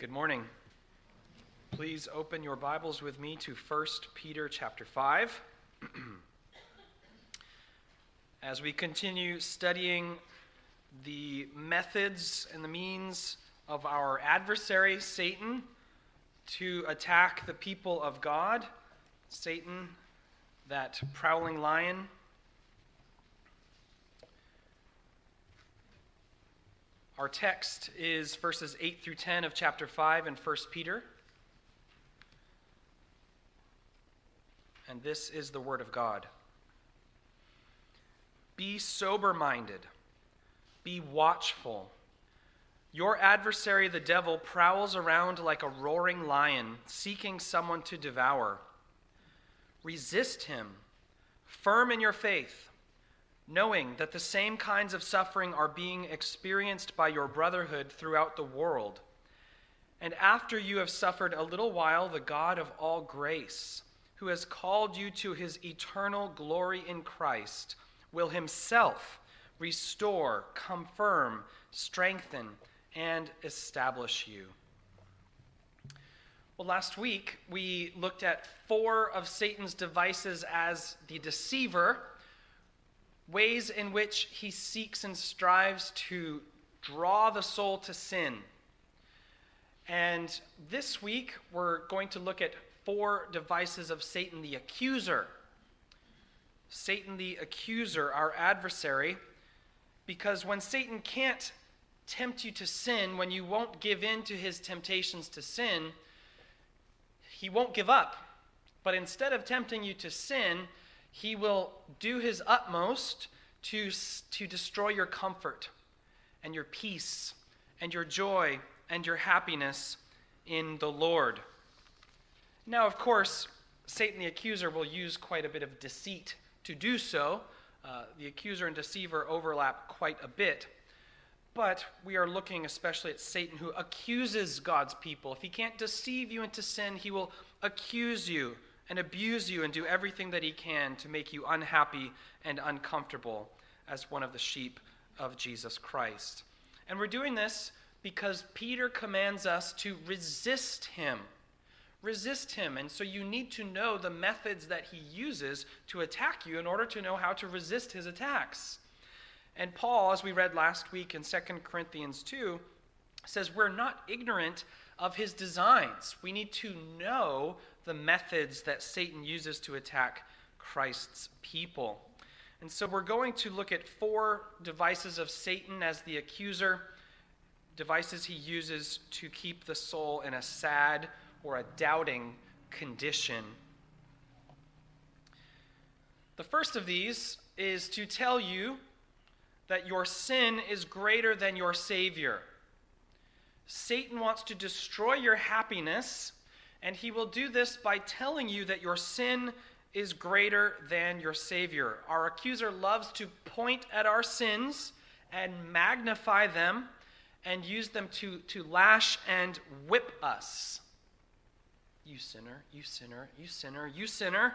Good morning. Please open your Bibles with me to 1 Peter chapter 5. As we continue studying the methods and the means of our adversary, Satan, to attack the people of God, Satan, that prowling lion, Our text is verses 8 through 10 of chapter 5 in 1 Peter. And this is the Word of God. Be sober minded, be watchful. Your adversary, the devil, prowls around like a roaring lion, seeking someone to devour. Resist him, firm in your faith knowing that the same kinds of suffering are being experienced by your brotherhood throughout the world. And after you have suffered a little while, the God of all grace, who has called you to his eternal glory in Christ, will himself restore, confirm, strengthen, and establish you. Well, last week we looked at four of Satan's devices as the deceiver ways in which he seeks and strives to draw the soul to sin. And this week, we're going to look at four devices of Satan the accuser. Satan the accuser, our adversary, because when Satan can't tempt you to sin, when you won't give in to his temptations to sin, he won't give up. But instead of tempting you to sin, he will do his utmost to, to destroy your comfort and your peace and your joy and your happiness in the Lord. Now, of course, Satan the accuser will use quite a bit of deceit to do so. Uh, the accuser and deceiver overlap quite a bit. But we are looking especially at Satan who accuses God's people. If he can't deceive you into sin, he will accuse you and abuse you and do everything that he can to make you unhappy and uncomfortable as one of the sheep of Jesus Christ. And we're doing this because Peter commands us to resist him. Resist him. And so you need to know the methods that he uses to attack you in order to know how to resist his attacks. And Paul, as we read last week in 2 Corinthians 2, says we're not ignorant of his designs. We need to know the methods that Satan uses to attack Christ's people. And so we're going to look at four devices of Satan as the accuser, devices he uses to keep the soul in a sad or a doubting condition. The first of these is to tell you that your sin is greater than your Savior. Satan wants to destroy your happiness, and he will do this by telling you that your sin is greater than your Savior. Our accuser loves to point at our sins and magnify them and use them to, to lash and whip us. You sinner, you sinner, you sinner, you sinner.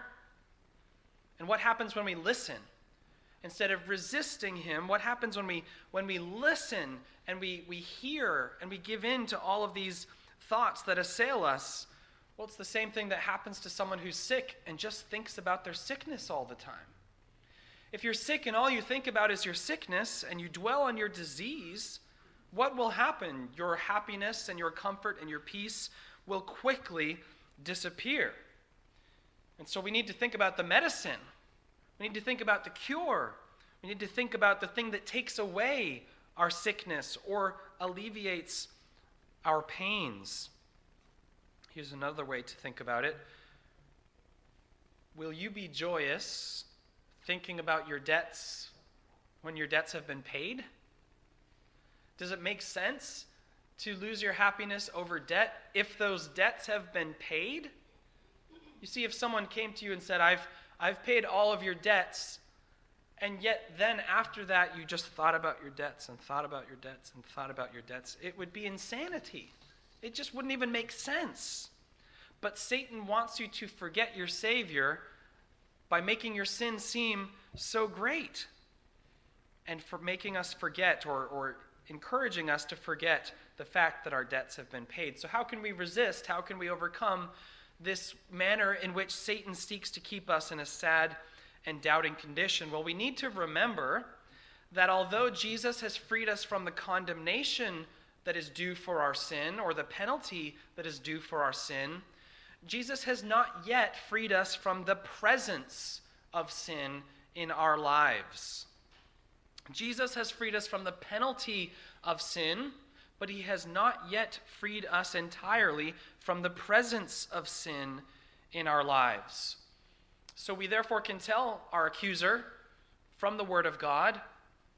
And what happens when we listen? instead of resisting him what happens when we when we listen and we we hear and we give in to all of these thoughts that assail us well it's the same thing that happens to someone who's sick and just thinks about their sickness all the time if you're sick and all you think about is your sickness and you dwell on your disease what will happen your happiness and your comfort and your peace will quickly disappear and so we need to think about the medicine we need to think about the cure. We need to think about the thing that takes away our sickness or alleviates our pains. Here's another way to think about it Will you be joyous thinking about your debts when your debts have been paid? Does it make sense to lose your happiness over debt if those debts have been paid? You see, if someone came to you and said, I've I've paid all of your debts. And yet, then after that, you just thought about your debts and thought about your debts and thought about your debts. It would be insanity. It just wouldn't even make sense. But Satan wants you to forget your Savior by making your sin seem so great and for making us forget or, or encouraging us to forget the fact that our debts have been paid. So, how can we resist? How can we overcome this manner in which Satan seeks to keep us in a sad and doubting condition? Well, we need to remember that although Jesus has freed us from the condemnation that is due for our sin or the penalty that is due for our sin, Jesus has not yet freed us from the presence of sin in our lives. Jesus has freed us from the penalty of sin, but he has not yet freed us entirely from the presence of sin in our lives. So we therefore can tell our accuser from the Word of God,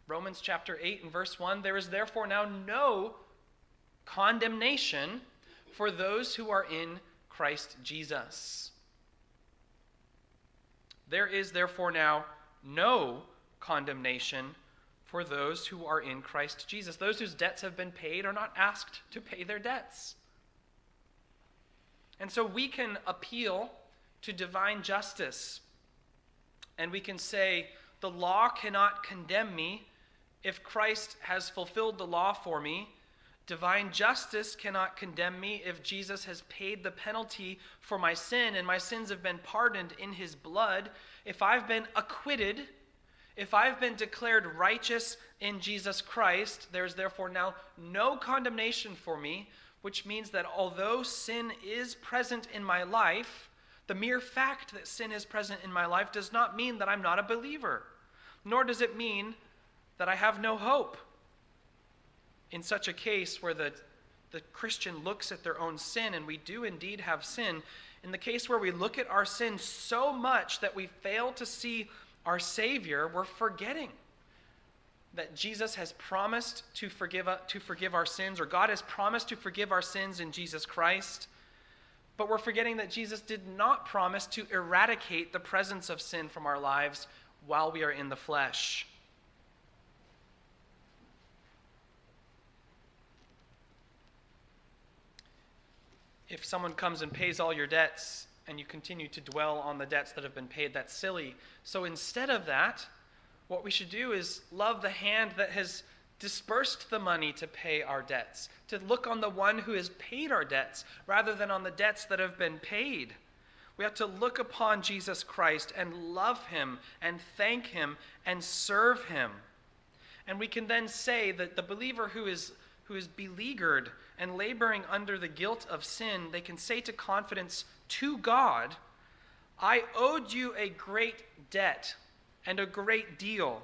Romans chapter 8 and verse 1 there is therefore now no condemnation for those who are in Christ Jesus. There is therefore now no condemnation for those who are in Christ Jesus. Those whose debts have been paid are not asked to pay their debts. And so we can appeal to divine justice. And we can say, the law cannot condemn me if Christ has fulfilled the law for me. Divine justice cannot condemn me if Jesus has paid the penalty for my sin and my sins have been pardoned in his blood. If I've been acquitted, if I've been declared righteous in Jesus Christ, there's therefore now no condemnation for me, which means that although sin is present in my life, the mere fact that sin is present in my life does not mean that I'm not a believer, nor does it mean that I have no hope. In such a case where the, the Christian looks at their own sin, and we do indeed have sin, in the case where we look at our sin so much that we fail to see our Savior, we're forgetting that Jesus has promised to forgive, to forgive our sins, or God has promised to forgive our sins in Jesus Christ. But we're forgetting that Jesus did not promise to eradicate the presence of sin from our lives while we are in the flesh. If someone comes and pays all your debts, and you continue to dwell on the debts that have been paid. That's silly. So instead of that, what we should do is love the hand that has dispersed the money to pay our debts, to look on the one who has paid our debts rather than on the debts that have been paid. We have to look upon Jesus Christ and love him and thank him and serve him. And we can then say that the believer who is who is beleaguered and laboring under the guilt of sin, they can say to confidence to God, I owed you a great debt and a great deal,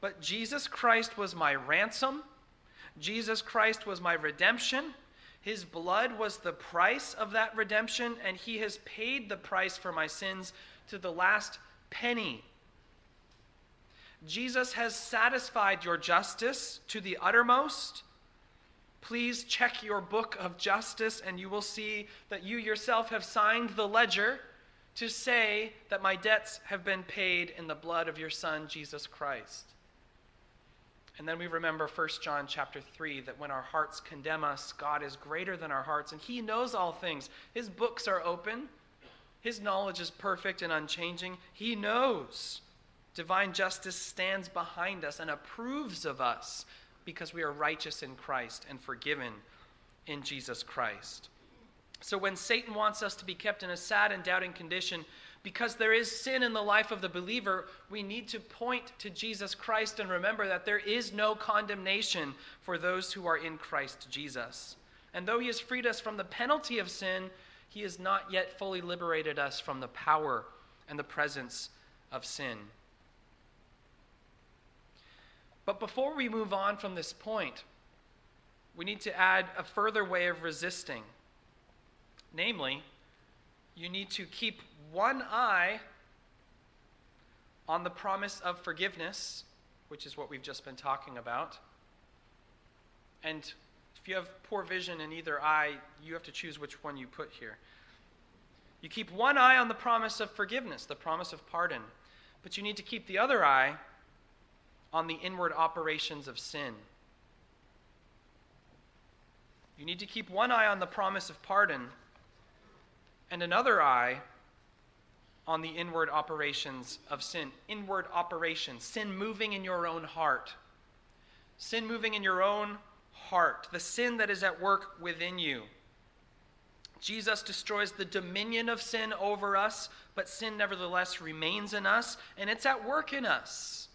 but Jesus Christ was my ransom. Jesus Christ was my redemption. His blood was the price of that redemption, and He has paid the price for my sins to the last penny. Jesus has satisfied your justice to the uttermost please check your book of justice and you will see that you yourself have signed the ledger to say that my debts have been paid in the blood of your son Jesus Christ. And then we remember 1 John chapter 3 that when our hearts condemn us, God is greater than our hearts and he knows all things. His books are open. His knowledge is perfect and unchanging. He knows. Divine justice stands behind us and approves of us because we are righteous in Christ and forgiven in Jesus Christ. So when Satan wants us to be kept in a sad and doubting condition, because there is sin in the life of the believer, we need to point to Jesus Christ and remember that there is no condemnation for those who are in Christ Jesus. And though he has freed us from the penalty of sin, he has not yet fully liberated us from the power and the presence of sin. But before we move on from this point, we need to add a further way of resisting. Namely, you need to keep one eye on the promise of forgiveness, which is what we've just been talking about. And if you have poor vision in either eye, you have to choose which one you put here. You keep one eye on the promise of forgiveness, the promise of pardon, but you need to keep the other eye on the inward operations of sin. You need to keep one eye on the promise of pardon and another eye on the inward operations of sin. Inward operations, sin moving in your own heart. sin moving in your own heart, the sin that is at work within you. Jesus destroys the dominion of sin over us, but sin nevertheless remains in us, and it's at work in us.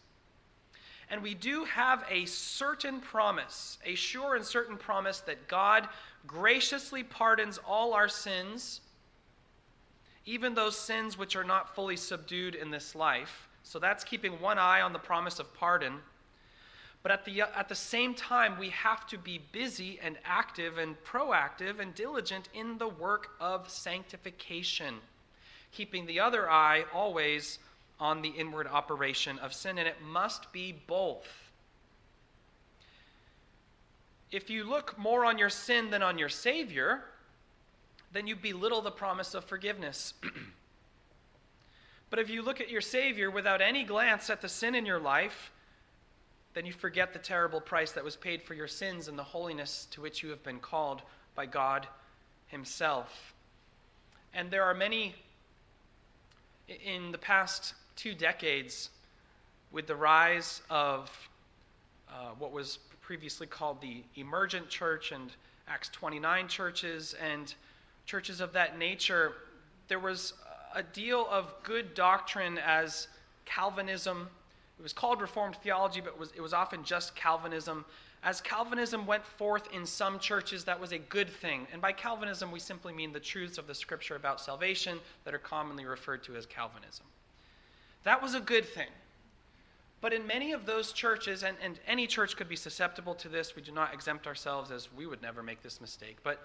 And we do have a certain promise, a sure and certain promise that God graciously pardons all our sins, even those sins which are not fully subdued in this life. So that's keeping one eye on the promise of pardon. But at the, at the same time, we have to be busy and active and proactive and diligent in the work of sanctification, keeping the other eye always on the inward operation of sin. And it must be both. If you look more on your sin than on your Savior, then you belittle the promise of forgiveness. but if you look at your Savior without any glance at the sin in your life, then you forget the terrible price that was paid for your sins and the holiness to which you have been called by God Himself. And there are many in the past two decades, with the rise of uh, what was previously called the emergent church and Acts 29 churches and churches of that nature, there was a deal of good doctrine as Calvinism it was called Reformed theology, but it was, it was often just Calvinism. As Calvinism went forth in some churches, that was a good thing. And by Calvinism, we simply mean the truths of the scripture about salvation that are commonly referred to as Calvinism. That was a good thing. But in many of those churches, and, and any church could be susceptible to this, we do not exempt ourselves as we would never make this mistake. But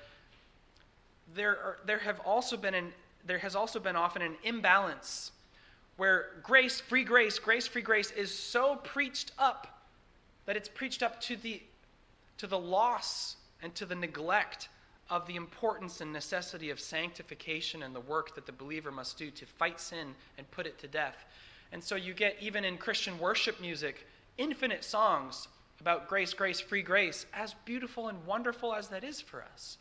there, are, there, have also been an, there has also been often an imbalance where grace, free grace, grace, free grace is so preached up that it's preached up to the, to the loss and to the neglect of the importance and necessity of sanctification and the work that the believer must do to fight sin and put it to death. And so you get, even in Christian worship music, infinite songs about grace, grace, free grace, as beautiful and wonderful as that is for us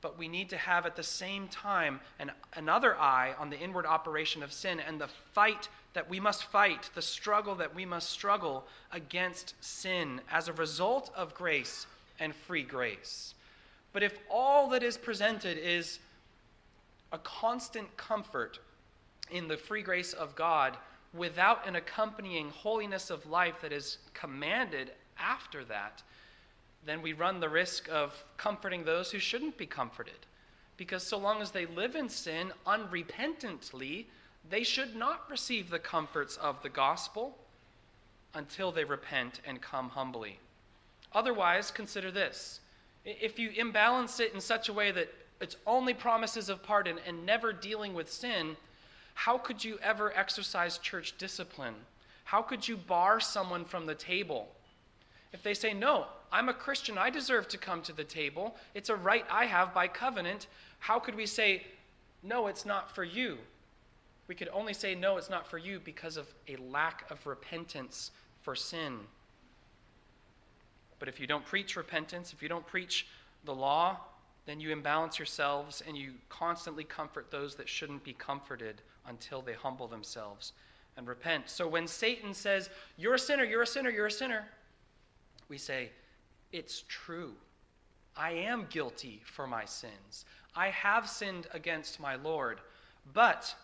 but we need to have at the same time an, another eye on the inward operation of sin and the fight that we must fight, the struggle that we must struggle against sin as a result of grace and free grace. But if all that is presented is a constant comfort in the free grace of God without an accompanying holiness of life that is commanded after that, then we run the risk of comforting those who shouldn't be comforted. Because so long as they live in sin unrepentantly, they should not receive the comforts of the gospel until they repent and come humbly. Otherwise, consider this. If you imbalance it in such a way that it's only promises of pardon and never dealing with sin, how could you ever exercise church discipline? How could you bar someone from the table? If they say, No, I'm a Christian, I deserve to come to the table, it's a right I have by covenant, how could we say, No, it's not for you? We could only say, No, it's not for you because of a lack of repentance for sin. But if you don't preach repentance, if you don't preach the law, then you imbalance yourselves and you constantly comfort those that shouldn't be comforted until they humble themselves and repent. So when Satan says, You're a sinner, you're a sinner, you're a sinner, we say, It's true. I am guilty for my sins. I have sinned against my Lord, but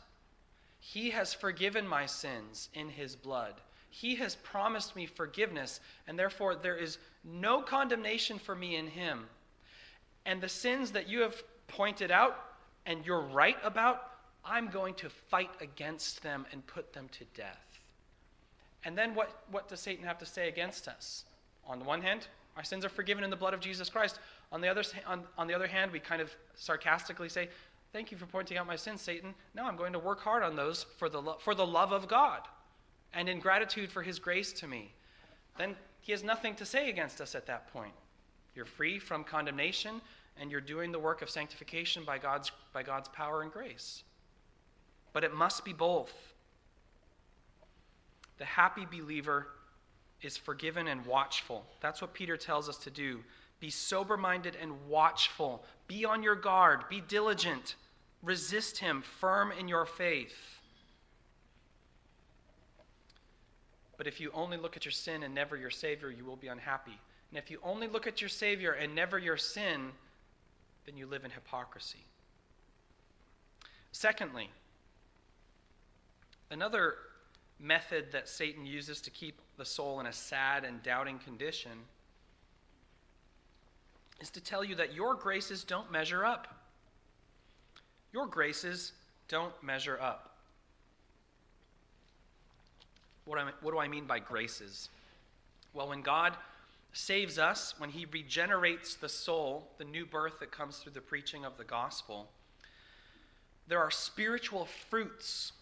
He has forgiven my sins in His blood. He has promised me forgiveness, and therefore there is no condemnation for me in Him. And the sins that you have pointed out and you're right about, I'm going to fight against them and put them to death. And then what, what does Satan have to say against us? On the one hand, our sins are forgiven in the blood of Jesus Christ. On the other, on, on the other hand, we kind of sarcastically say, Thank you for pointing out my sins, Satan. Now I'm going to work hard on those for the, lo- for the love of God and in gratitude for his grace to me. Then he has nothing to say against us at that point. You're free from condemnation and you're doing the work of sanctification by God's, by God's power and grace. But it must be both. The happy believer is forgiven and watchful. That's what Peter tells us to do. Be sober minded and watchful. Be on your guard. Be diligent. Resist him, firm in your faith. But if you only look at your sin and never your Savior, you will be unhappy. And if you only look at your Savior and never your sin, then you live in hypocrisy. Secondly, another method that Satan uses to keep the soul in a sad and doubting condition is to tell you that your graces don't measure up. Your graces don't measure up. What, I, what do I mean by graces? Well, when God saves us, when He regenerates the soul, the new birth that comes through the preaching of the gospel, there are spiritual fruits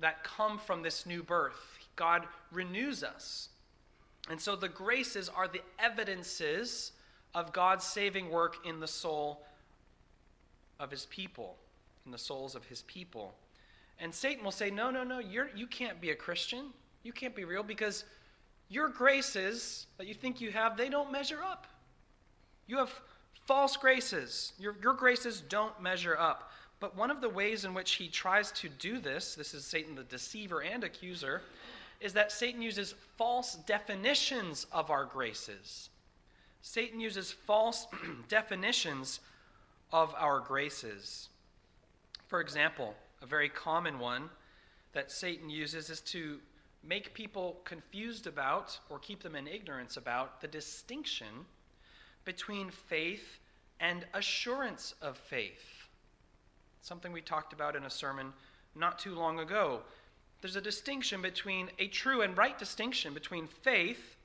that come from this new birth. God renews us. And so the graces are the evidences of God's saving work in the soul of his people, in the souls of his people. And Satan will say, No, no, no, you're, you can't be a Christian. You can't be real because your graces that you think you have, they don't measure up. You have false graces. Your, your graces don't measure up. But one of the ways in which he tries to do this, this is Satan the deceiver and accuser, is that Satan uses false definitions of our graces. Satan uses false definitions of our graces. For example, a very common one that Satan uses is to make people confused about or keep them in ignorance about the distinction between faith and assurance of faith something we talked about in a sermon not too long ago. There's a distinction between a true and right distinction between faith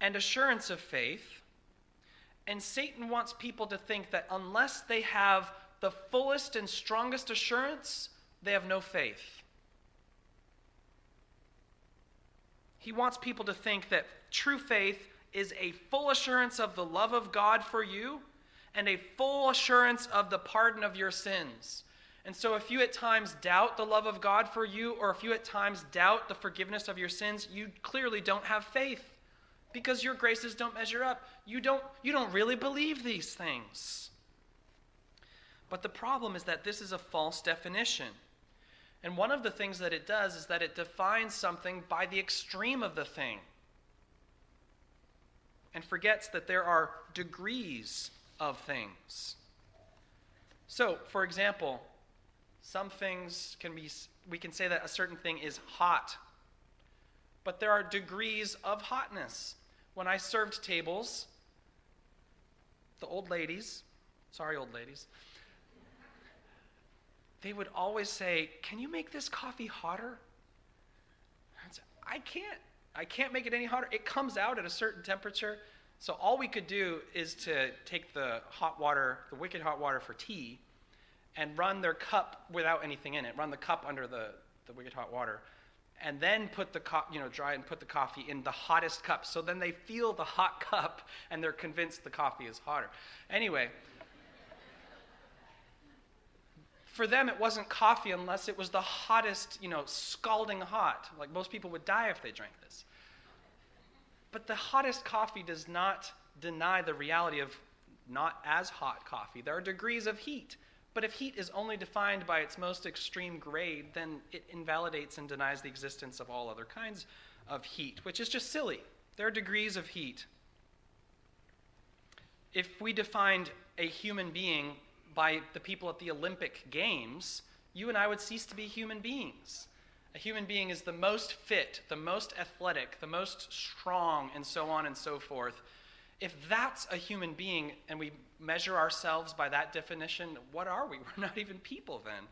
and assurance of faith. And Satan wants people to think that unless they have the fullest and strongest assurance, they have no faith. He wants people to think that true faith is a full assurance of the love of God for you and a full assurance of the pardon of your sins. And so, if you at times doubt the love of God for you, or if you at times doubt the forgiveness of your sins, you clearly don't have faith because your graces don't measure up. You don't, you don't really believe these things. But the problem is that this is a false definition. And one of the things that it does is that it defines something by the extreme of the thing and forgets that there are degrees of things. So, for example, some things can be, we can say that a certain thing is hot, but there are degrees of hotness. When I served tables, the old ladies, sorry, old ladies, they would always say, Can you make this coffee hotter? I can't. I can't make it any hotter. It comes out at a certain temperature. So all we could do is to take the hot water, the wicked hot water for tea, and run their cup without anything in it. Run the cup under the, the wicked hot water, and then put the co- you know dry and put the coffee in the hottest cup. So then they feel the hot cup and they're convinced the coffee is hotter. Anyway. For them, it wasn't coffee unless it was the hottest, you know, scalding hot. Like most people would die if they drank this. But the hottest coffee does not deny the reality of not as hot coffee. There are degrees of heat. But if heat is only defined by its most extreme grade, then it invalidates and denies the existence of all other kinds of heat, which is just silly. There are degrees of heat. If we defined a human being by the people at the Olympic Games, you and I would cease to be human beings. A human being is the most fit, the most athletic, the most strong, and so on and so forth. If that's a human being and we measure ourselves by that definition, what are we? We're not even people then.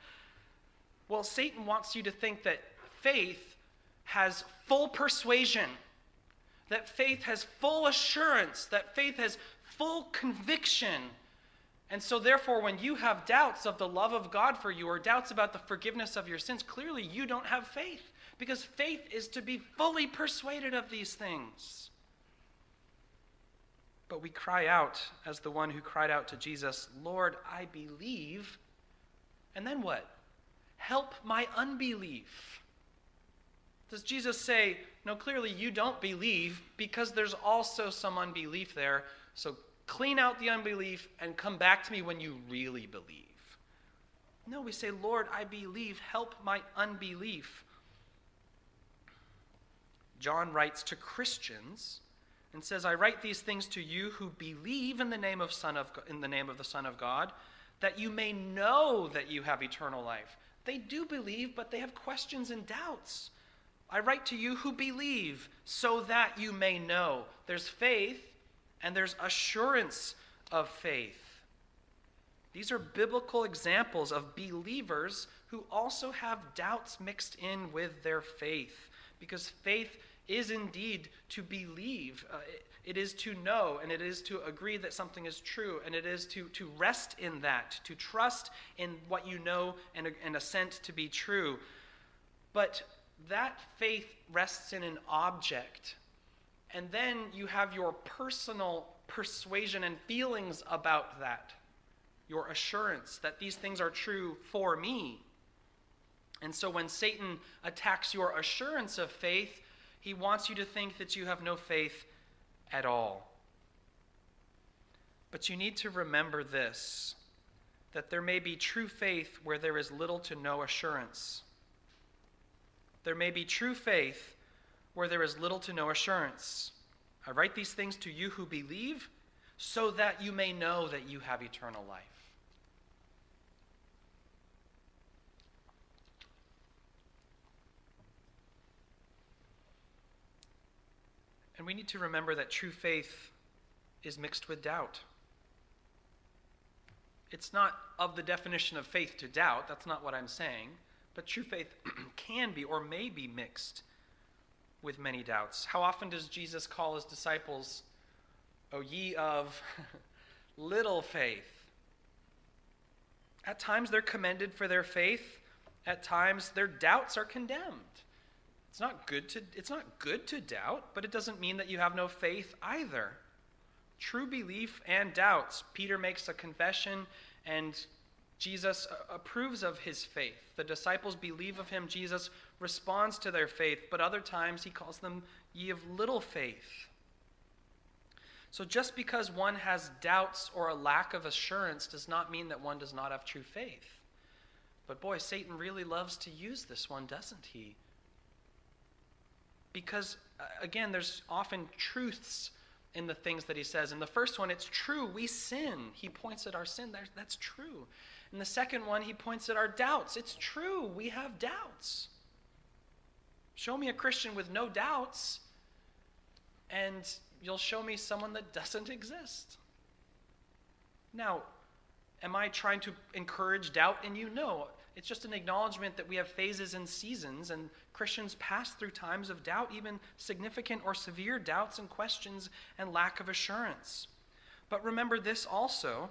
Well, Satan wants you to think that faith has full persuasion, that faith has full assurance, that faith has full conviction and so, therefore, when you have doubts of the love of God for you or doubts about the forgiveness of your sins, clearly you don't have faith because faith is to be fully persuaded of these things. But we cry out as the one who cried out to Jesus, Lord, I believe. And then what? Help my unbelief. Does Jesus say, No, clearly you don't believe because there's also some unbelief there, so clean out the unbelief, and come back to me when you really believe. No, we say, Lord, I believe, help my unbelief. John writes to Christians and says, I write these things to you who believe in the name of, Son of, in the, name of the Son of God, that you may know that you have eternal life. They do believe, but they have questions and doubts. I write to you who believe, so that you may know. There's faith and there's assurance of faith. These are biblical examples of believers who also have doubts mixed in with their faith, because faith is indeed to believe. Uh, it, it is to know, and it is to agree that something is true, and it is to, to rest in that, to trust in what you know and, and assent to be true. But that faith rests in an object. And then you have your personal persuasion and feelings about that, your assurance that these things are true for me. And so when Satan attacks your assurance of faith, he wants you to think that you have no faith at all. But you need to remember this that there may be true faith where there is little to no assurance. There may be true faith where there is little to no assurance. I write these things to you who believe so that you may know that you have eternal life. And we need to remember that true faith is mixed with doubt. It's not of the definition of faith to doubt, that's not what I'm saying, but true faith can be or may be mixed with many doubts. How often does Jesus call his disciples, O ye of little faith? At times they're commended for their faith, at times their doubts are condemned. It's not good to, it's not good to doubt, but it doesn't mean that you have no faith either. True belief and doubts. Peter makes a confession, and Jesus approves of his faith. The disciples believe of him. Jesus responds to their faith, but other times he calls them ye of little faith. So just because one has doubts or a lack of assurance does not mean that one does not have true faith. But boy, Satan really loves to use this one, doesn't he? because, uh, again, there's often truths in the things that he says. In the first one, it's true, we sin. He points at our sin, that's true. In the second one, he points at our doubts. It's true, we have doubts. Show me a Christian with no doubts, and you'll show me someone that doesn't exist. Now, am I trying to encourage doubt in you? No. It's just an acknowledgement that we have phases and seasons, and Christians pass through times of doubt, even significant or severe doubts and questions and lack of assurance. But remember this also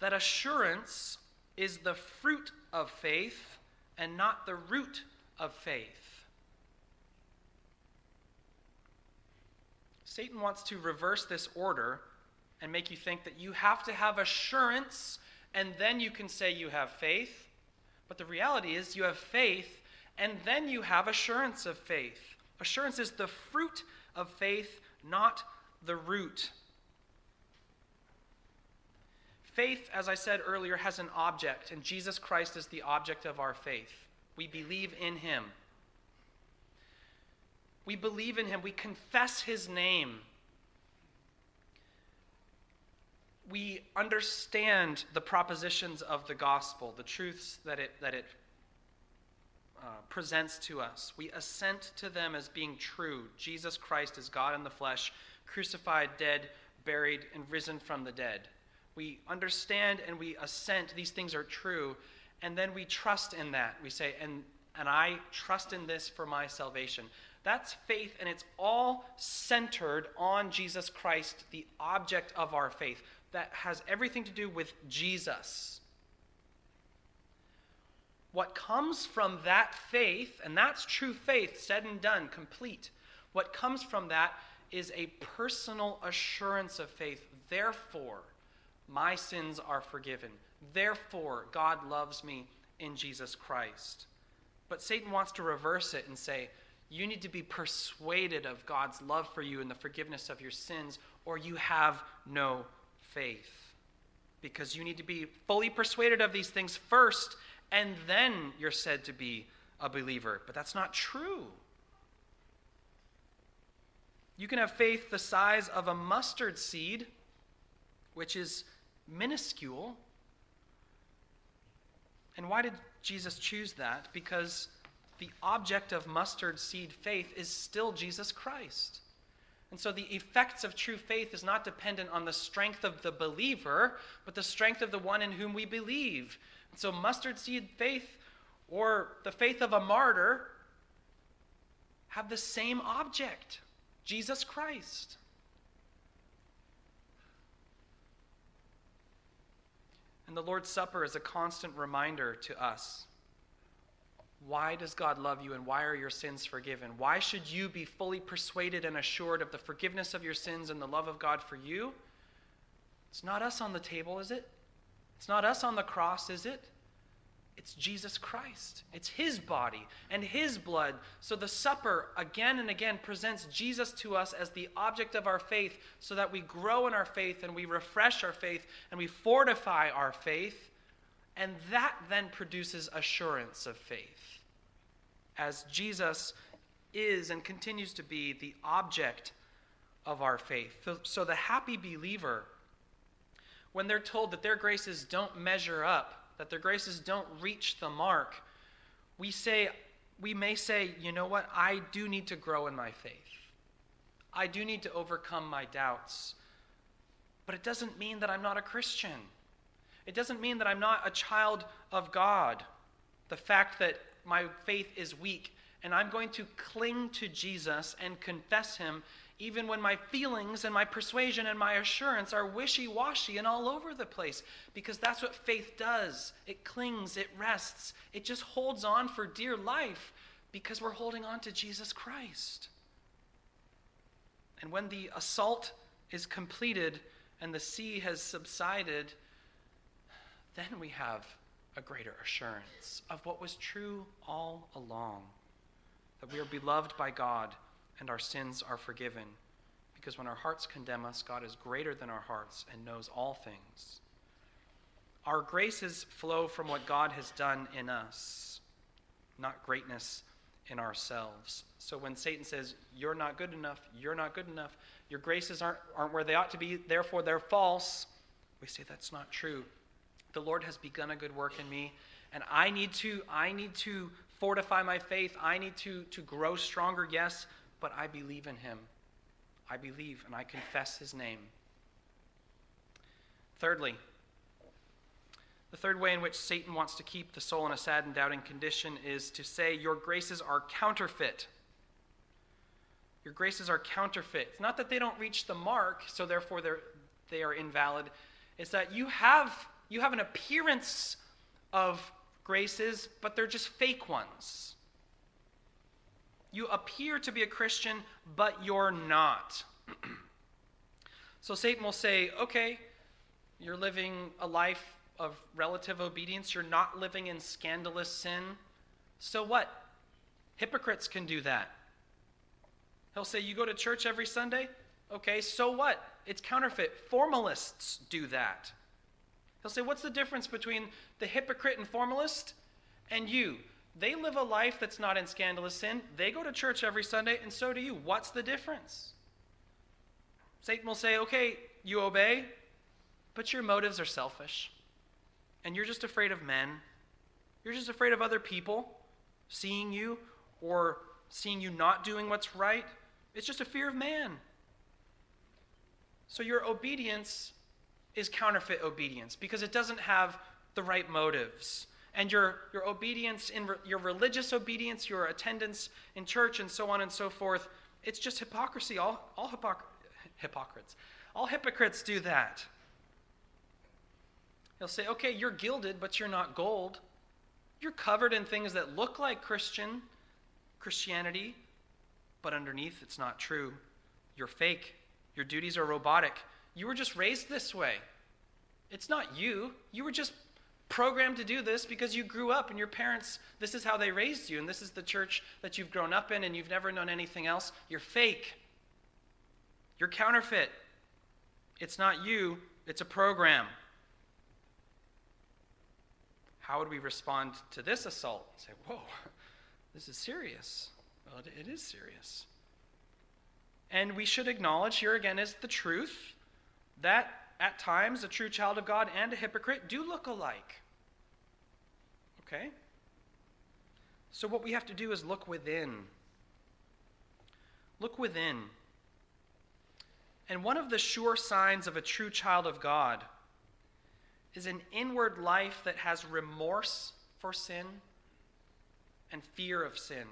that assurance is the fruit of faith and not the root of faith. Satan wants to reverse this order and make you think that you have to have assurance and then you can say you have faith. But the reality is, you have faith, and then you have assurance of faith. Assurance is the fruit of faith, not the root. Faith, as I said earlier, has an object, and Jesus Christ is the object of our faith. We believe in him. We believe in him. We confess his name. we understand the propositions of the gospel, the truths that it, that it uh, presents to us. We assent to them as being true. Jesus Christ is God in the flesh, crucified, dead, buried, and risen from the dead. We understand and we assent these things are true, and then we trust in that. We say, and, and I trust in this for my salvation. That's faith, and it's all centered on Jesus Christ, the object of our faith that has everything to do with Jesus. What comes from that faith, and that's true faith, said and done, complete, what comes from that is a personal assurance of faith. Therefore, my sins are forgiven. Therefore, God loves me in Jesus Christ. But Satan wants to reverse it and say, you need to be persuaded of God's love for you and the forgiveness of your sins, or you have no faith. Because you need to be fully persuaded of these things first, and then you're said to be a believer. But that's not true. You can have faith the size of a mustard seed, which is minuscule. And why did Jesus choose that? Because the object of mustard seed faith is still Jesus Christ. And so the effects of true faith is not dependent on the strength of the believer, but the strength of the one in whom we believe. And so mustard seed faith or the faith of a martyr have the same object Jesus Christ. And the Lord's Supper is a constant reminder to us. Why does God love you and why are your sins forgiven? Why should you be fully persuaded and assured of the forgiveness of your sins and the love of God for you? It's not us on the table, is it? It's not us on the cross, is it? It's Jesus Christ. It's His body and His blood. So the supper again and again presents Jesus to us as the object of our faith so that we grow in our faith and we refresh our faith and we fortify our faith. And that then produces assurance of faith as Jesus is and continues to be the object of our faith. So the happy believer, when they're told that their graces don't measure up, that their graces don't reach the mark, we say, we may say, you know what, I do need to grow in my faith. I do need to overcome my doubts. But it doesn't mean that I'm not a Christian. It doesn't mean that I'm not a child of God. The fact that my faith is weak and I'm going to cling to Jesus and confess him even when my feelings and my persuasion and my assurance are wishy washy and all over the place, because that's what faith does. It clings, it rests, it just holds on for dear life because we're holding on to Jesus Christ. And when the assault is completed and the sea has subsided, then we have a greater assurance of what was true all along that we are beloved by God and our sins are forgiven. Because when our hearts condemn us, God is greater than our hearts and knows all things. Our graces flow from what God has done in us, not greatness in ourselves. So when Satan says, You're not good enough, you're not good enough, your graces aren't, aren't where they ought to be, therefore they're false, we say that's not true. The Lord has begun a good work in me, and I need to, I need to fortify my faith. I need to, to grow stronger, yes, but I believe in him. I believe and I confess his name. Thirdly, the third way in which Satan wants to keep the soul in a sad and doubting condition is to say, Your graces are counterfeit. Your graces are counterfeit. It's not that they don't reach the mark, so therefore they're, they are invalid. It's that you have, you have an appearance of graces, but they're just fake ones. You appear to be a Christian, but you're not. so Satan will say, okay, you're living a life of relative obedience, you're not living in scandalous sin. So what? Hypocrites can do that. He'll say, You go to church every Sunday? Okay, so what? It's counterfeit. Formalists do that. He'll say, What's the difference between the hypocrite and formalist and you? They live a life that's not in scandalous sin. They go to church every Sunday, and so do you. What's the difference? Satan will say, okay, you obey, but your motives are selfish. And you're just afraid of men. You're just afraid of other people seeing you or seeing you not doing what's right. It's just a fear of man. So your obedience is counterfeit obedience because it doesn't have the right motives and your, your obedience, in re, your religious obedience, your attendance in church, and so on and so forth, it's just hypocrisy. All, all hypocr- hypocrites. All hypocrites do that. He'll say, okay, you're gilded, but you're not gold. You're covered in things that look like Christian, Christianity, but underneath it's not true. You're fake. Your duties are robotic. You were just raised this way. It's not you. You were just programmed to do this because you grew up and your parents, this is how they raised you, and this is the church that you've grown up in, and you've never known anything else. You're fake. You're counterfeit. It's not you, it's a program. How would we respond to this assault? Say, whoa, this is serious. Well, it is serious. And we should acknowledge here again is the truth that at times a true child of God and a hypocrite do look alike. Okay? So, what we have to do is look within. Look within. And one of the sure signs of a true child of God is an inward life that has remorse for sin and fear of sin.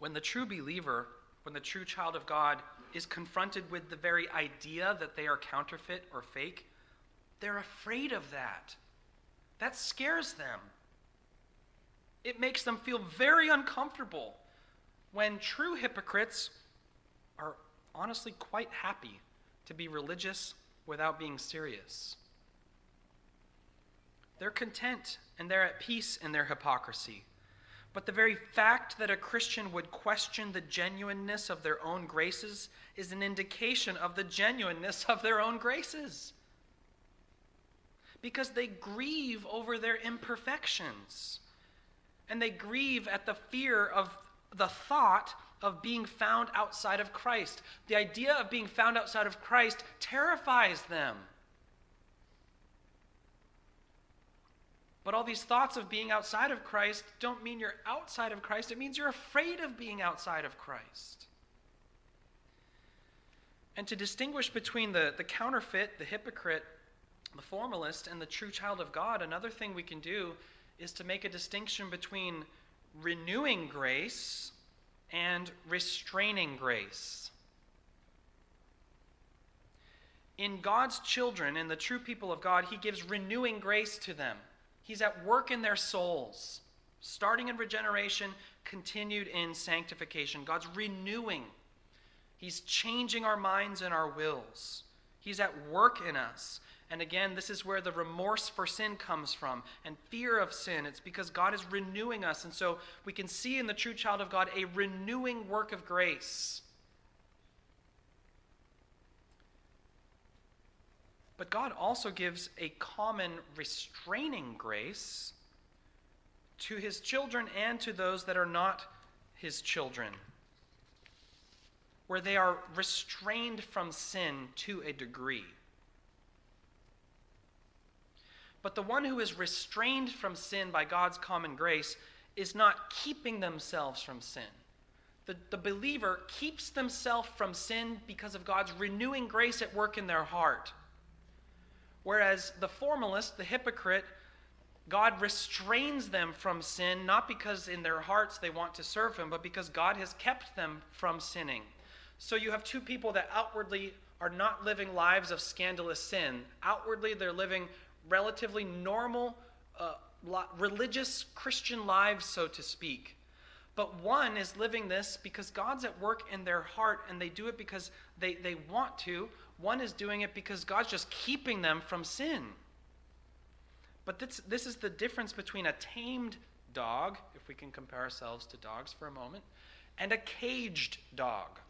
When the true believer, when the true child of God is confronted with the very idea that they are counterfeit or fake, they're afraid of that. That scares them. It makes them feel very uncomfortable when true hypocrites are honestly quite happy to be religious without being serious. They're content and they're at peace in their hypocrisy. But the very fact that a Christian would question the genuineness of their own graces is an indication of the genuineness of their own graces. Because they grieve over their imperfections. And they grieve at the fear of the thought of being found outside of Christ. The idea of being found outside of Christ terrifies them. But all these thoughts of being outside of Christ don't mean you're outside of Christ. It means you're afraid of being outside of Christ. And to distinguish between the, the counterfeit, the hypocrite, the formalist, and the true child of God, another thing we can do is to make a distinction between renewing grace and restraining grace. In God's children, in the true people of God, He gives renewing grace to them. He's at work in their souls, starting in regeneration, continued in sanctification. God's renewing, He's changing our minds and our wills. He's at work in us. And again, this is where the remorse for sin comes from and fear of sin. It's because God is renewing us. And so we can see in the true child of God a renewing work of grace. But God also gives a common restraining grace to his children and to those that are not his children, where they are restrained from sin to a degree. But the one who is restrained from sin by God's common grace is not keeping themselves from sin. The, the believer keeps themselves from sin because of God's renewing grace at work in their heart. Whereas the formalist, the hypocrite, God restrains them from sin, not because in their hearts they want to serve Him, but because God has kept them from sinning. So you have two people that outwardly are not living lives of scandalous sin. Outwardly, they're living relatively normal, uh, religious Christian lives, so to speak. But one is living this because God's at work in their heart and they do it because they, they want to. One is doing it because God's just keeping them from sin. But this, this is the difference between a tamed dog, if we can compare ourselves to dogs for a moment, and a caged dog.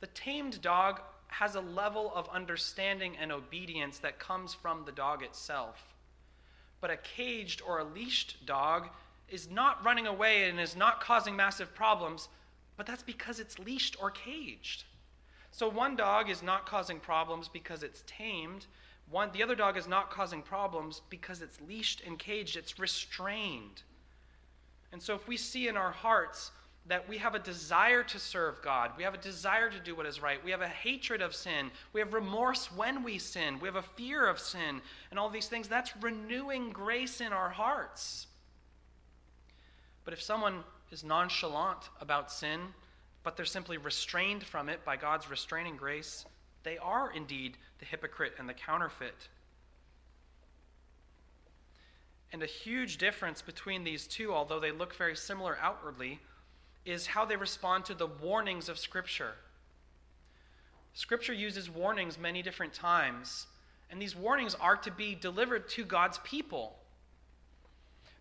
The tamed dog has a level of understanding and obedience that comes from the dog itself. But a caged or a leashed dog is not running away and is not causing massive problems, but that's because it's leashed or caged. So one dog is not causing problems because it's tamed. One, the other dog is not causing problems because it's leashed and caged, it's restrained. And so if we see in our hearts that we have a desire to serve God, we have a desire to do what is right, we have a hatred of sin, we have remorse when we sin, we have a fear of sin, and all these things, that's renewing grace in our hearts. But if someone is nonchalant about sin, but they're simply restrained from it by God's restraining grace, they are indeed the hypocrite and the counterfeit. And a huge difference between these two, although they look very similar outwardly, is how they respond to the warnings of Scripture. Scripture uses warnings many different times, and these warnings are to be delivered to God's people.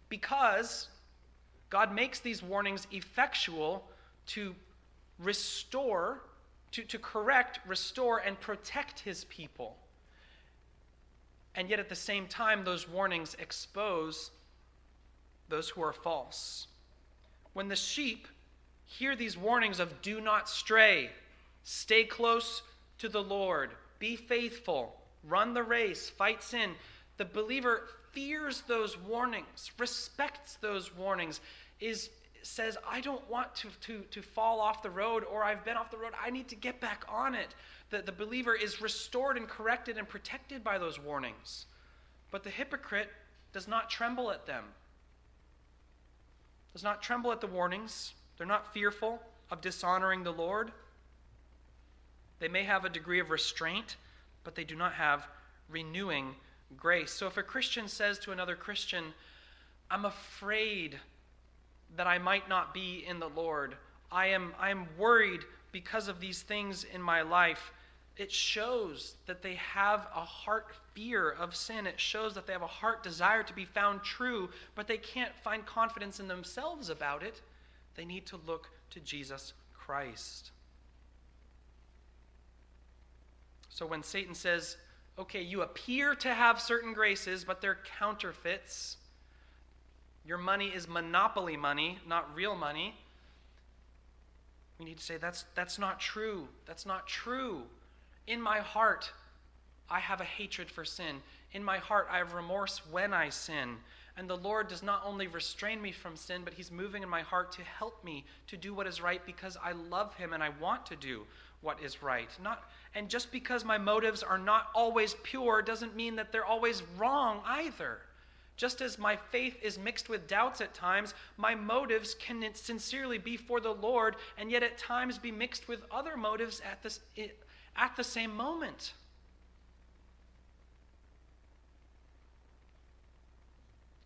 Because God makes these warnings effectual to restore, to, to correct, restore, and protect his people. And yet, at the same time, those warnings expose those who are false. When the sheep hear these warnings of do not stray, stay close to the Lord, be faithful, run the race, fight sin, the believer fears those warnings, respects those warnings, is says, I don't want to, to, to fall off the road or I've been off the road. I need to get back on it. The, the believer is restored and corrected and protected by those warnings. But the hypocrite does not tremble at them, does not tremble at the warnings. They're not fearful of dishonoring the Lord. They may have a degree of restraint, but they do not have renewing grace. So if a Christian says to another Christian, I'm afraid that I might not be in the Lord, I am, I am worried because of these things in my life, it shows that they have a heart fear of sin. It shows that they have a heart desire to be found true, but they can't find confidence in themselves about it. They need to look to Jesus Christ. So when Satan says, okay, you appear to have certain graces, but they're counterfeits. Your money is monopoly money, not real money. We need to say, that's, that's not true. That's not true. In my heart, I have a hatred for sin. In my heart, I have remorse when I sin. And the Lord does not only restrain me from sin, but He's moving in my heart to help me to do what is right because I love Him and I want to do what is right. Not, and just because my motives are not always pure doesn't mean that they're always wrong either. Just as my faith is mixed with doubts at times, my motives can sincerely be for the Lord and yet at times be mixed with other motives at, this, at the same moment.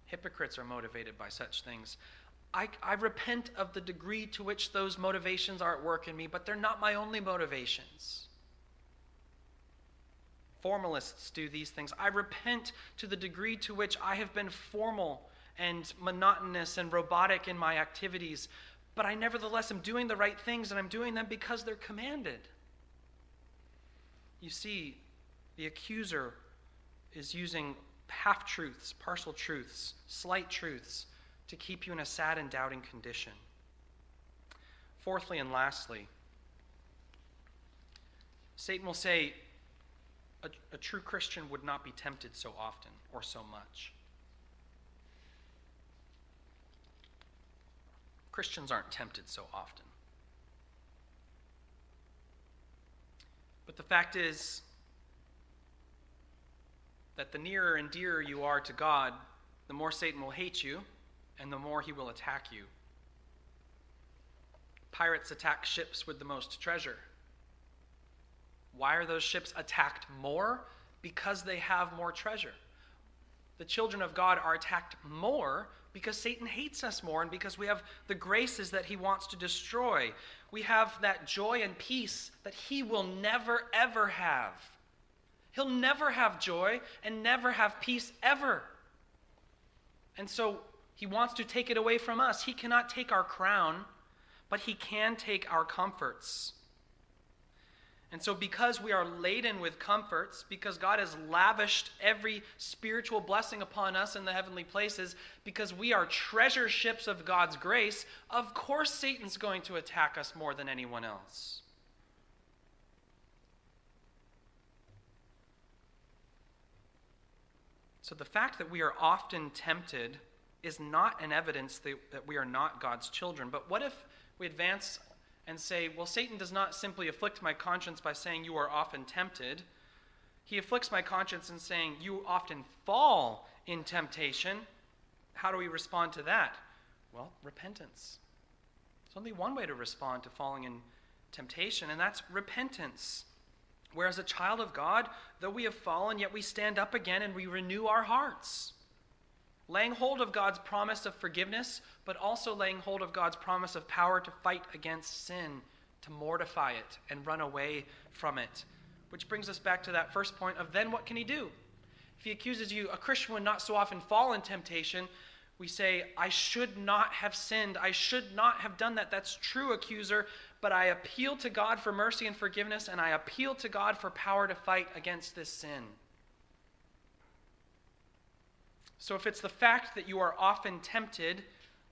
Hypocrites are motivated by such things. I, I repent of the degree to which those motivations are at work in me, but they're not my only motivations. Formalists do these things. I repent to the degree to which I have been formal and monotonous and robotic in my activities, but I nevertheless am doing the right things and I'm doing them because they're commanded. You see, the accuser is using half truths, partial truths, slight truths to keep you in a sad and doubting condition. Fourthly and lastly, Satan will say a, a, true Christian would not be tempted so often or so much. Christians aren't tempted so often. But the fact is that the nearer and dearer you are to God, the more Satan will hate you and the more he will attack you. Pirates attack ships with the most treasure. Why are those ships attacked more? Because they have more treasure. The children of God are attacked more because Satan hates us more and because we have the graces that he wants to destroy. We have that joy and peace that he will never, ever have. He'll never have joy and never have peace ever. And so he wants to take it away from us. He cannot take our crown, but he can take our comforts. And so, because we are laden with comforts, because God has lavished every spiritual blessing upon us in the heavenly places, because we are treasure ships of God's grace, of course Satan's going to attack us more than anyone else. So, the fact that we are often tempted is not an evidence that, that we are not God's children. But what if we advance and say, well, Satan does not simply afflict my conscience by saying you are often tempted. He afflicts my conscience in saying you often fall in temptation. How do we respond to that? Well, repentance. There's only one way to respond to falling in temptation, and that's repentance. Whereas a child of God, though we have fallen, yet we stand up again and we renew our hearts laying hold of God's promise of forgiveness, but also laying hold of God's promise of power to fight against sin, to mortify it, and run away from it. Which brings us back to that first point of then what can he do? If he accuses you, a Christian would not so often fall in temptation, we say, I should not have sinned. I should not have done that. That's true, accuser. But I appeal to God for mercy and forgiveness, and I appeal to God for power to fight against this sin. So if it's the fact that you are often tempted,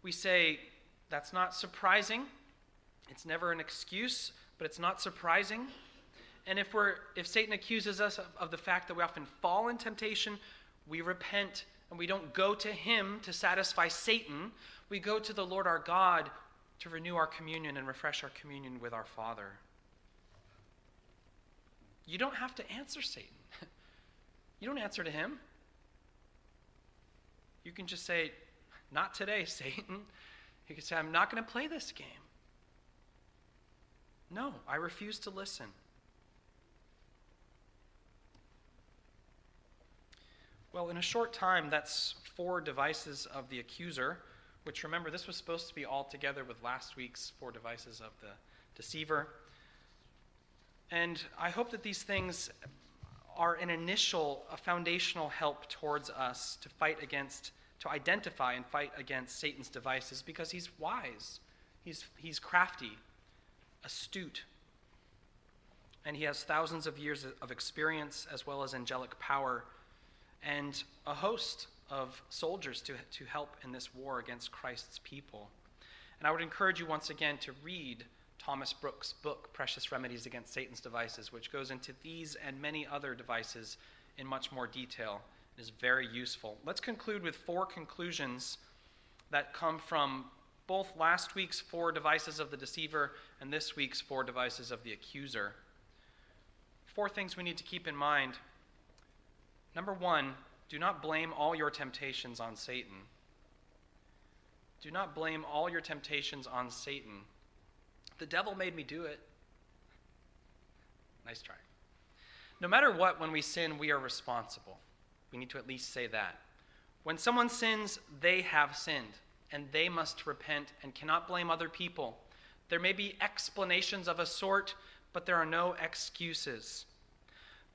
we say, that's not surprising. It's never an excuse, but it's not surprising. And if, we're, if Satan accuses us of, of the fact that we often fall in temptation, we repent and we don't go to him to satisfy Satan. We go to the Lord our God to renew our communion and refresh our communion with our Father. You don't have to answer Satan. You don't answer to him. You can just say, Not today, Satan. You can say, I'm not going to play this game. No, I refuse to listen. Well, in a short time, that's four devices of the accuser, which remember, this was supposed to be all together with last week's four devices of the deceiver. And I hope that these things are an initial, a foundational help towards us to fight against, to identify and fight against Satan's devices because he's wise, he's, he's crafty, astute, and he has thousands of years of experience as well as angelic power and a host of soldiers to, to help in this war against Christ's people. And I would encourage you once again to read Thomas Brooks' book, Precious Remedies Against Satan's Devices, which goes into these and many other devices in much more detail. Is very useful. Let's conclude with four conclusions that come from both last week's four devices of the deceiver and this week's four devices of the accuser. Four things we need to keep in mind Number one, do not blame all your temptations on Satan. Do not blame all your temptations on Satan. The devil made me do it. Nice try. No matter what, when we sin, we are responsible. We need to at least say that. When someone sins, they have sinned, and they must repent and cannot blame other people. There may be explanations of a sort, but there are no excuses.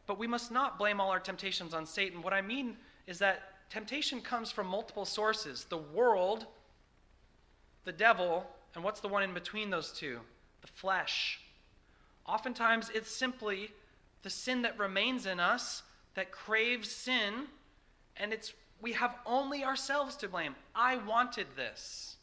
But we must not blame all our temptations on Satan. What I mean is that temptation comes from multiple sources the world, the devil, and what's the one in between those two? Flesh. Oftentimes, it's simply the sin that remains in us that craves sin, and it's we have only ourselves to blame. I wanted this.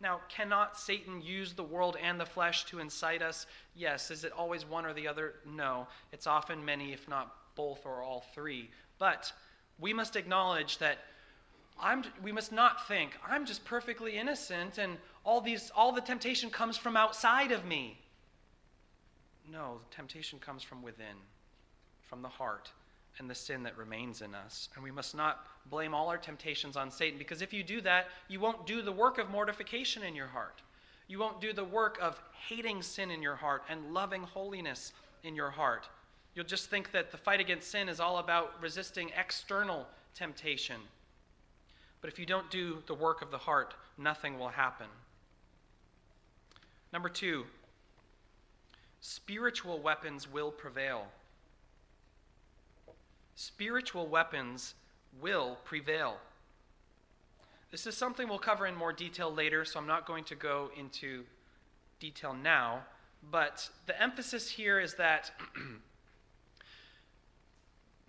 Now, cannot Satan use the world and the flesh to incite us? Yes. Is it always one or the other? No. It's often many, if not both or all three. But we must acknowledge that I'm, we must not think, I'm just perfectly innocent and all, these, all the temptation comes from outside of me. No, temptation comes from within, from the heart and the sin that remains in us. And we must not blame all our temptations on Satan, because if you do that, you won't do the work of mortification in your heart. You won't do the work of hating sin in your heart and loving holiness in your heart. You'll just think that the fight against sin is all about resisting external temptation. But if you don't do the work of the heart, nothing will happen. Number two, spiritual weapons will prevail spiritual weapons will prevail. This is something we'll cover in more detail later, so I'm not going to go into detail now. But the emphasis here is that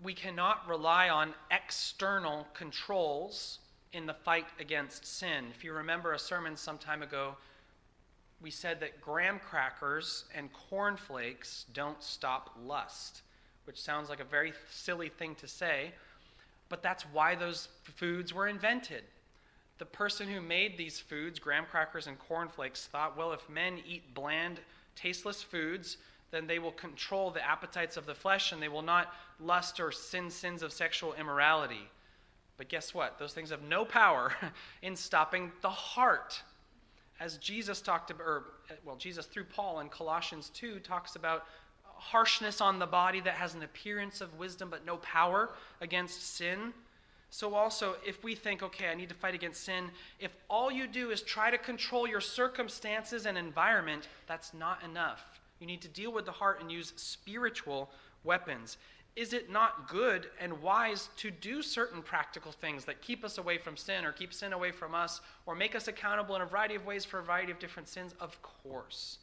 we cannot rely on external controls in the fight against sin. If you remember a sermon some time ago, we said that graham crackers and cornflakes don't stop lust which sounds like a very silly thing to say, but that's why those foods were invented. The person who made these foods, graham crackers and cornflakes, thought, well, if men eat bland, tasteless foods, then they will control the appetites of the flesh and they will not lust or sin sins of sexual immorality. But guess what? Those things have no power in stopping the heart. As Jesus talked about, or, well, Jesus through Paul in Colossians 2 talks about harshness on the body that has an appearance of wisdom but no power against sin. So, also, if we think, okay, I need to fight against sin, if all you do is try to control your circumstances and environment, that's not enough. You need to deal with the heart and use spiritual weapons. Is it not good and wise to do certain practical things that keep us away from sin or keep sin away from us or make us accountable in a variety of ways for a variety of different sins? Of course.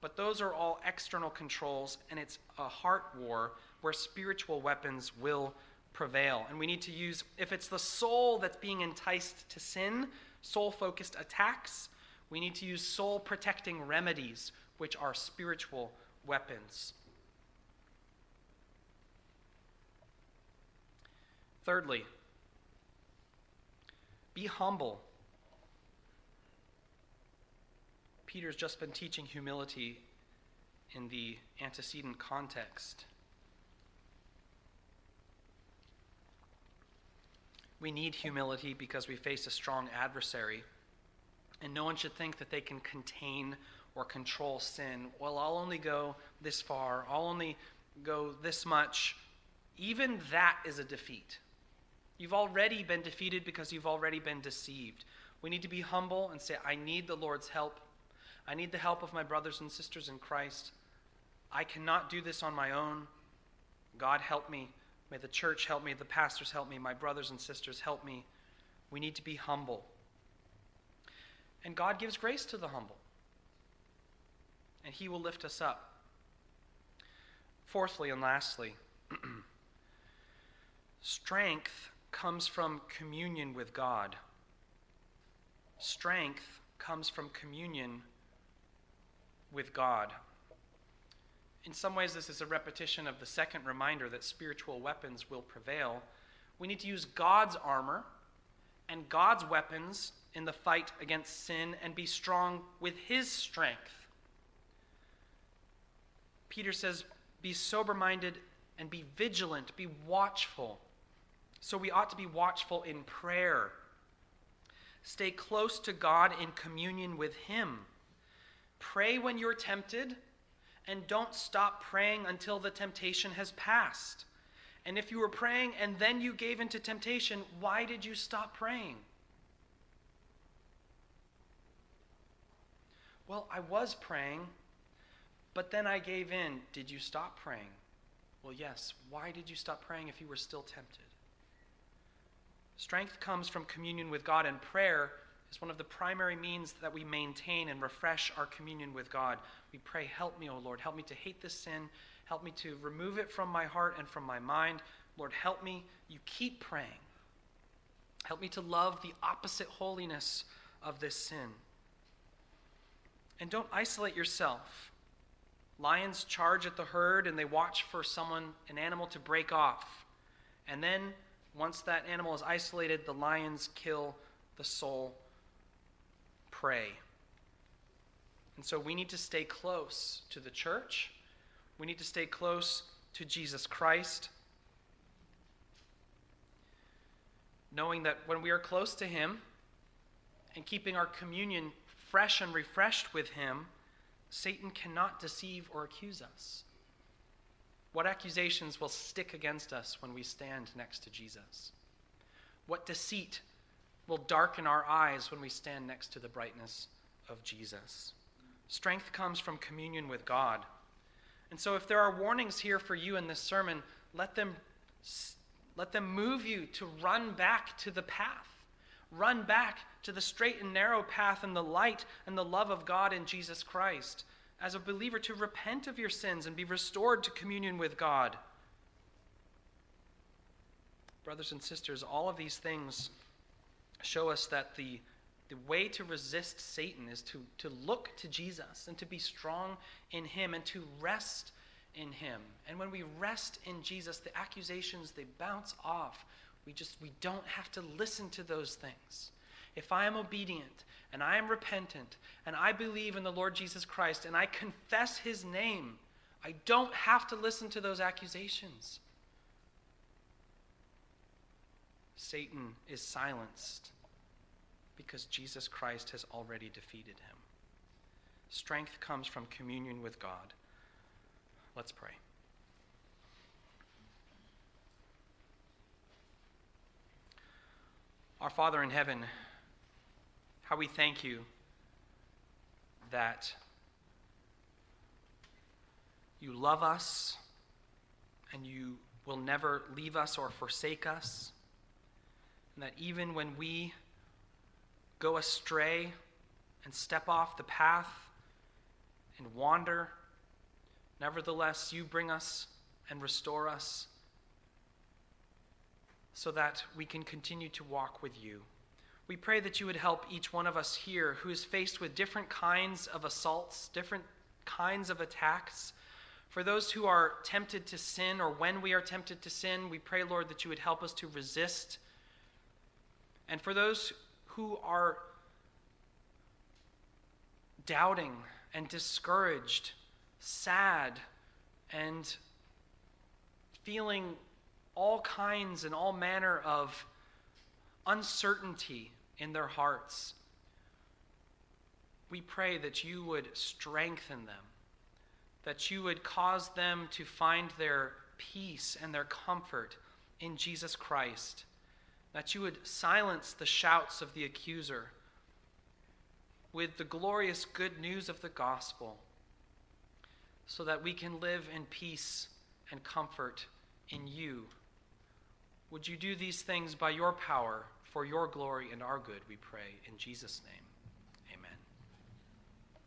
But those are all external controls, and it's a heart war where spiritual weapons will prevail. And we need to use, if it's the soul that's being enticed to sin, soul focused attacks, we need to use soul protecting remedies, which are spiritual weapons. Thirdly, be humble. Peter's just been teaching humility in the antecedent context. We need humility because we face a strong adversary. And no one should think that they can contain or control sin. Well, I'll only go this far, I'll only go this much. Even that is a defeat. You've already been defeated because you've already been deceived. We need to be humble and say, I need the Lord's help. I need the help of my brothers and sisters in Christ. I cannot do this on my own. God help me. May the church help me. The pastors help me. My brothers and sisters help me. We need to be humble. And God gives grace to the humble, and He will lift us up. Fourthly and lastly, strength comes from communion with God. Strength comes from communion with God. In some ways, this is a repetition of the second reminder that spiritual weapons will prevail. We need to use God's armor and God's weapons in the fight against sin and be strong with His strength. Peter says, Be sober minded and be vigilant, be watchful. So we ought to be watchful in prayer. Stay close to God in communion with Him. Pray when you're tempted, and don't stop praying until the temptation has passed. And if you were praying and then you gave into temptation, why did you stop praying? Well, I was praying, but then I gave in. Did you stop praying? Well, yes. Why did you stop praying if you were still tempted? Strength comes from communion with God, and prayer is one of the primary means that we maintain and refresh our communion with God. We pray, Help me, O Lord. Help me to hate this sin. Help me to remove it from my heart and from my mind. Lord, help me. You keep praying. Help me to love the opposite holiness of this sin. And don't isolate yourself. Lions charge at the herd and they watch for someone, an animal, to break off. And then once that animal is isolated, the lions kill the sole prey. And so we need to stay close to the church. We need to stay close to Jesus Christ. Knowing that when we are close to Him and keeping our communion fresh and refreshed with Him, Satan cannot deceive or accuse us. What accusations will stick against us when we stand next to Jesus? What deceit will darken our eyes when we stand next to the brightness of Jesus? Strength comes from communion with God. And so, if there are warnings here for you in this sermon, let them, let them move you to run back to the path. Run back to the straight and narrow path and the light and the love of God in Jesus Christ as a believer to repent of your sins and be restored to communion with God. Brothers and sisters, all of these things show us that the, the way to resist Satan is to, to look to Jesus and to be strong in him and to rest in him. And when we rest in Jesus, the accusations they bounce off. We just we don't have to listen to those things. If I am obedient and I am repentant and I believe in the Lord Jesus Christ and I confess his name, I don't have to listen to those accusations. Satan is silenced because Jesus Christ has already defeated him. Strength comes from communion with God. Let's pray. Our Father in heaven, how we thank you that you love us and you will never leave us or forsake us. And that even when we go astray and step off the path and wander, nevertheless, you bring us and restore us. so that we can continue to walk with you. We pray that you would help each one of us here who is faced with different kinds of assaults, different kinds of attacks. For those who are tempted to sin, or when we are tempted to sin, we pray, Lord, that you would help us to resist. And for those who are doubting and discouraged, sad, and feeling all kinds and all manner of uncertainty in their hearts, we pray that you would strengthen them, that you would cause them to find their peace and their comfort in Jesus Christ, that you would silence the shouts of the accuser with the glorious good news of the gospel, so that we can live in peace and comfort in you. Would you do these things by your power, for your glory and our good, we pray, in Jesus' name.